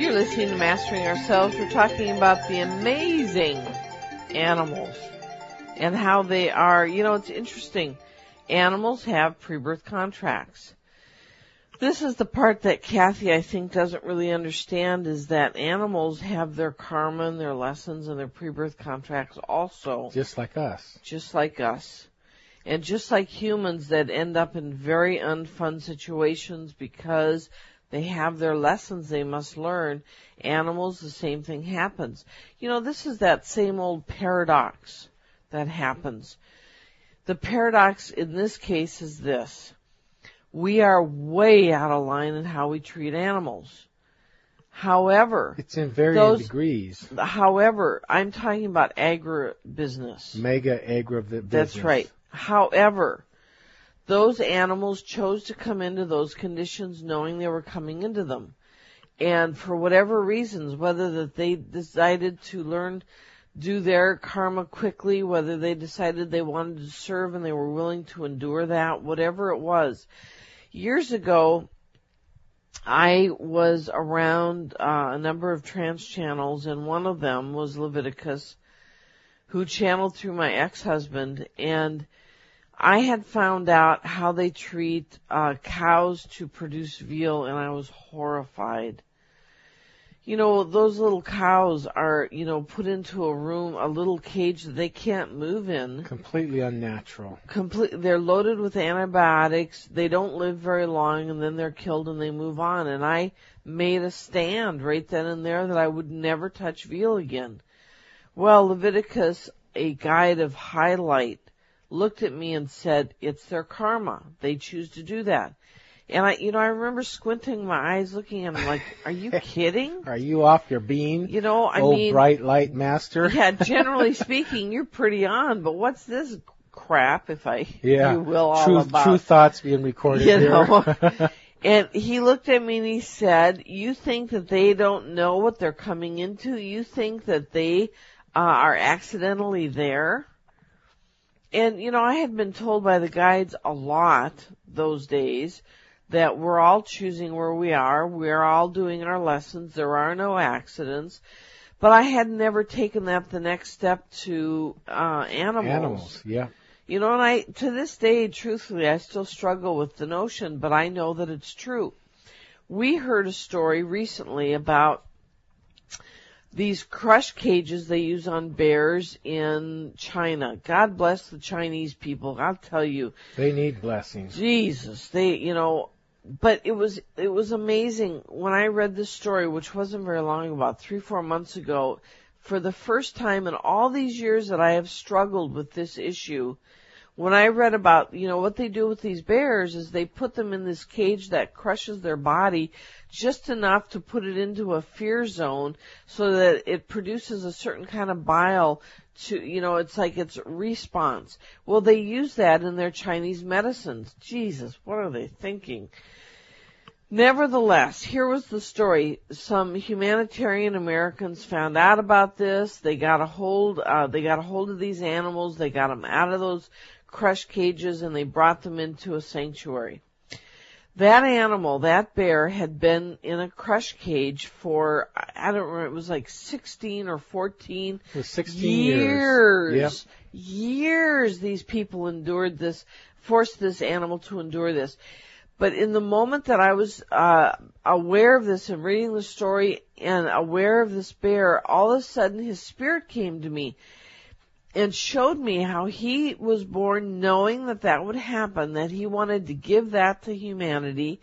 You're listening to Mastering Ourselves. We're talking about the amazing animals and how they are, you know, it's interesting. Animals have pre-birth contracts. This is the part that Kathy, I think, doesn't really understand is that animals have their karma and their lessons and their pre-birth contracts also. Just like us. Just like us. And just like humans that end up in very unfun situations because they have their lessons they must learn, animals, the same thing happens. You know, this is that same old paradox that happens. The paradox in this case is this we are way out of line in how we treat animals. However, it's in varying those, degrees. However, I'm talking about agribusiness. Mega agribusiness. That's right. However, those animals chose to come into those conditions knowing they were coming into them. And for whatever reasons, whether that they decided to learn do their karma quickly, whether they decided they wanted to serve and they were willing to endure that, whatever it was, years ago, I was around uh, a number of trance channels, and one of them was Leviticus, who channeled through my ex-husband, and I had found out how they treat uh, cows to produce veal, and I was horrified you know, those little cows are, you know, put into a room, a little cage that they can't move in. Completely unnatural. Complete, they're loaded with antibiotics. They don't live very long and then they're killed and they move on. And I made a stand right then and there that I would never touch veal again. Well, Leviticus, a guide of highlight, looked at me and said, it's their karma. They choose to do that. And I, you know, I remember squinting my eyes looking at him like, are you kidding? are you off your bean? You know, I old mean. bright light master? yeah, generally speaking, you're pretty on, but what's this crap, if I, yeah. you will, all true, about? True thoughts being recorded you here. Know? and he looked at me and he said, you think that they don't know what they're coming into? You think that they uh, are accidentally there? And, you know, I had been told by the guides a lot those days that we're all choosing where we are. We're all doing our lessons. There are no accidents. But I had never taken that the next step to uh, animals. Animals, yeah. You know, and I, to this day, truthfully, I still struggle with the notion, but I know that it's true. We heard a story recently about these crush cages they use on bears in China. God bless the Chinese people. I'll tell you. They need blessings. Jesus, they, you know, but it was it was amazing when I read this story, which wasn't very long about three four months ago. For the first time in all these years that I have struggled with this issue, when I read about you know what they do with these bears is they put them in this cage that crushes their body just enough to put it into a fear zone so that it produces a certain kind of bile to, you know, it's like it's response. Well, they use that in their Chinese medicines. Jesus, what are they thinking? Nevertheless, here was the story. Some humanitarian Americans found out about this. They got a hold, uh, they got a hold of these animals. They got them out of those crush cages and they brought them into a sanctuary. That animal, that bear, had been in a crush cage for, I don't remember, it was like 16 or 14 16 years. Years. Yep. Years these people endured this, forced this animal to endure this. But in the moment that I was uh, aware of this and reading the story and aware of this bear, all of a sudden his spirit came to me and showed me how he was born knowing that that would happen, that he wanted to give that to humanity.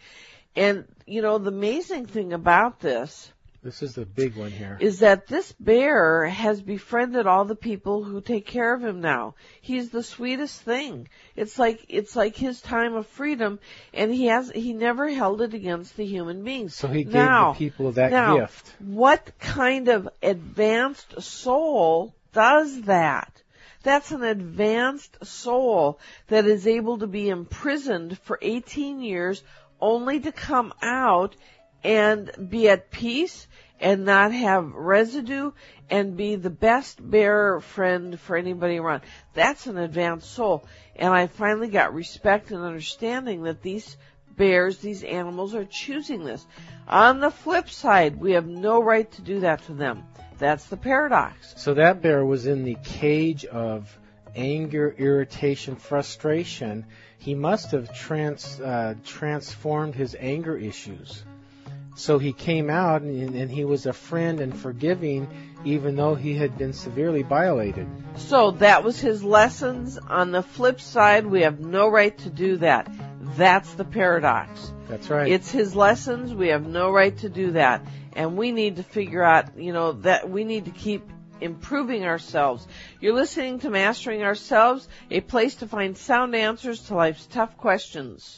And, you know, the amazing thing about this this is the big one here. Is that this bear has befriended all the people who take care of him now. He's the sweetest thing. It's like it's like his time of freedom, and he has he never held it against the human beings. So he gave now, the people that now, gift. What kind of advanced soul does that? That's an advanced soul that is able to be imprisoned for 18 years only to come out and be at peace and not have residue and be the best bearer friend for anybody around. That's an advanced soul. And I finally got respect and understanding that these bears, these animals are choosing this. On the flip side, we have no right to do that to them. That's the paradox. So that bear was in the cage of anger, irritation, frustration. He must have trans, uh, transformed his anger issues. So he came out and, and he was a friend and forgiving even though he had been severely violated. So that was his lessons. On the flip side, we have no right to do that. That's the paradox. That's right. It's his lessons. We have no right to do that. And we need to figure out, you know, that we need to keep improving ourselves. You're listening to Mastering Ourselves, a place to find sound answers to life's tough questions.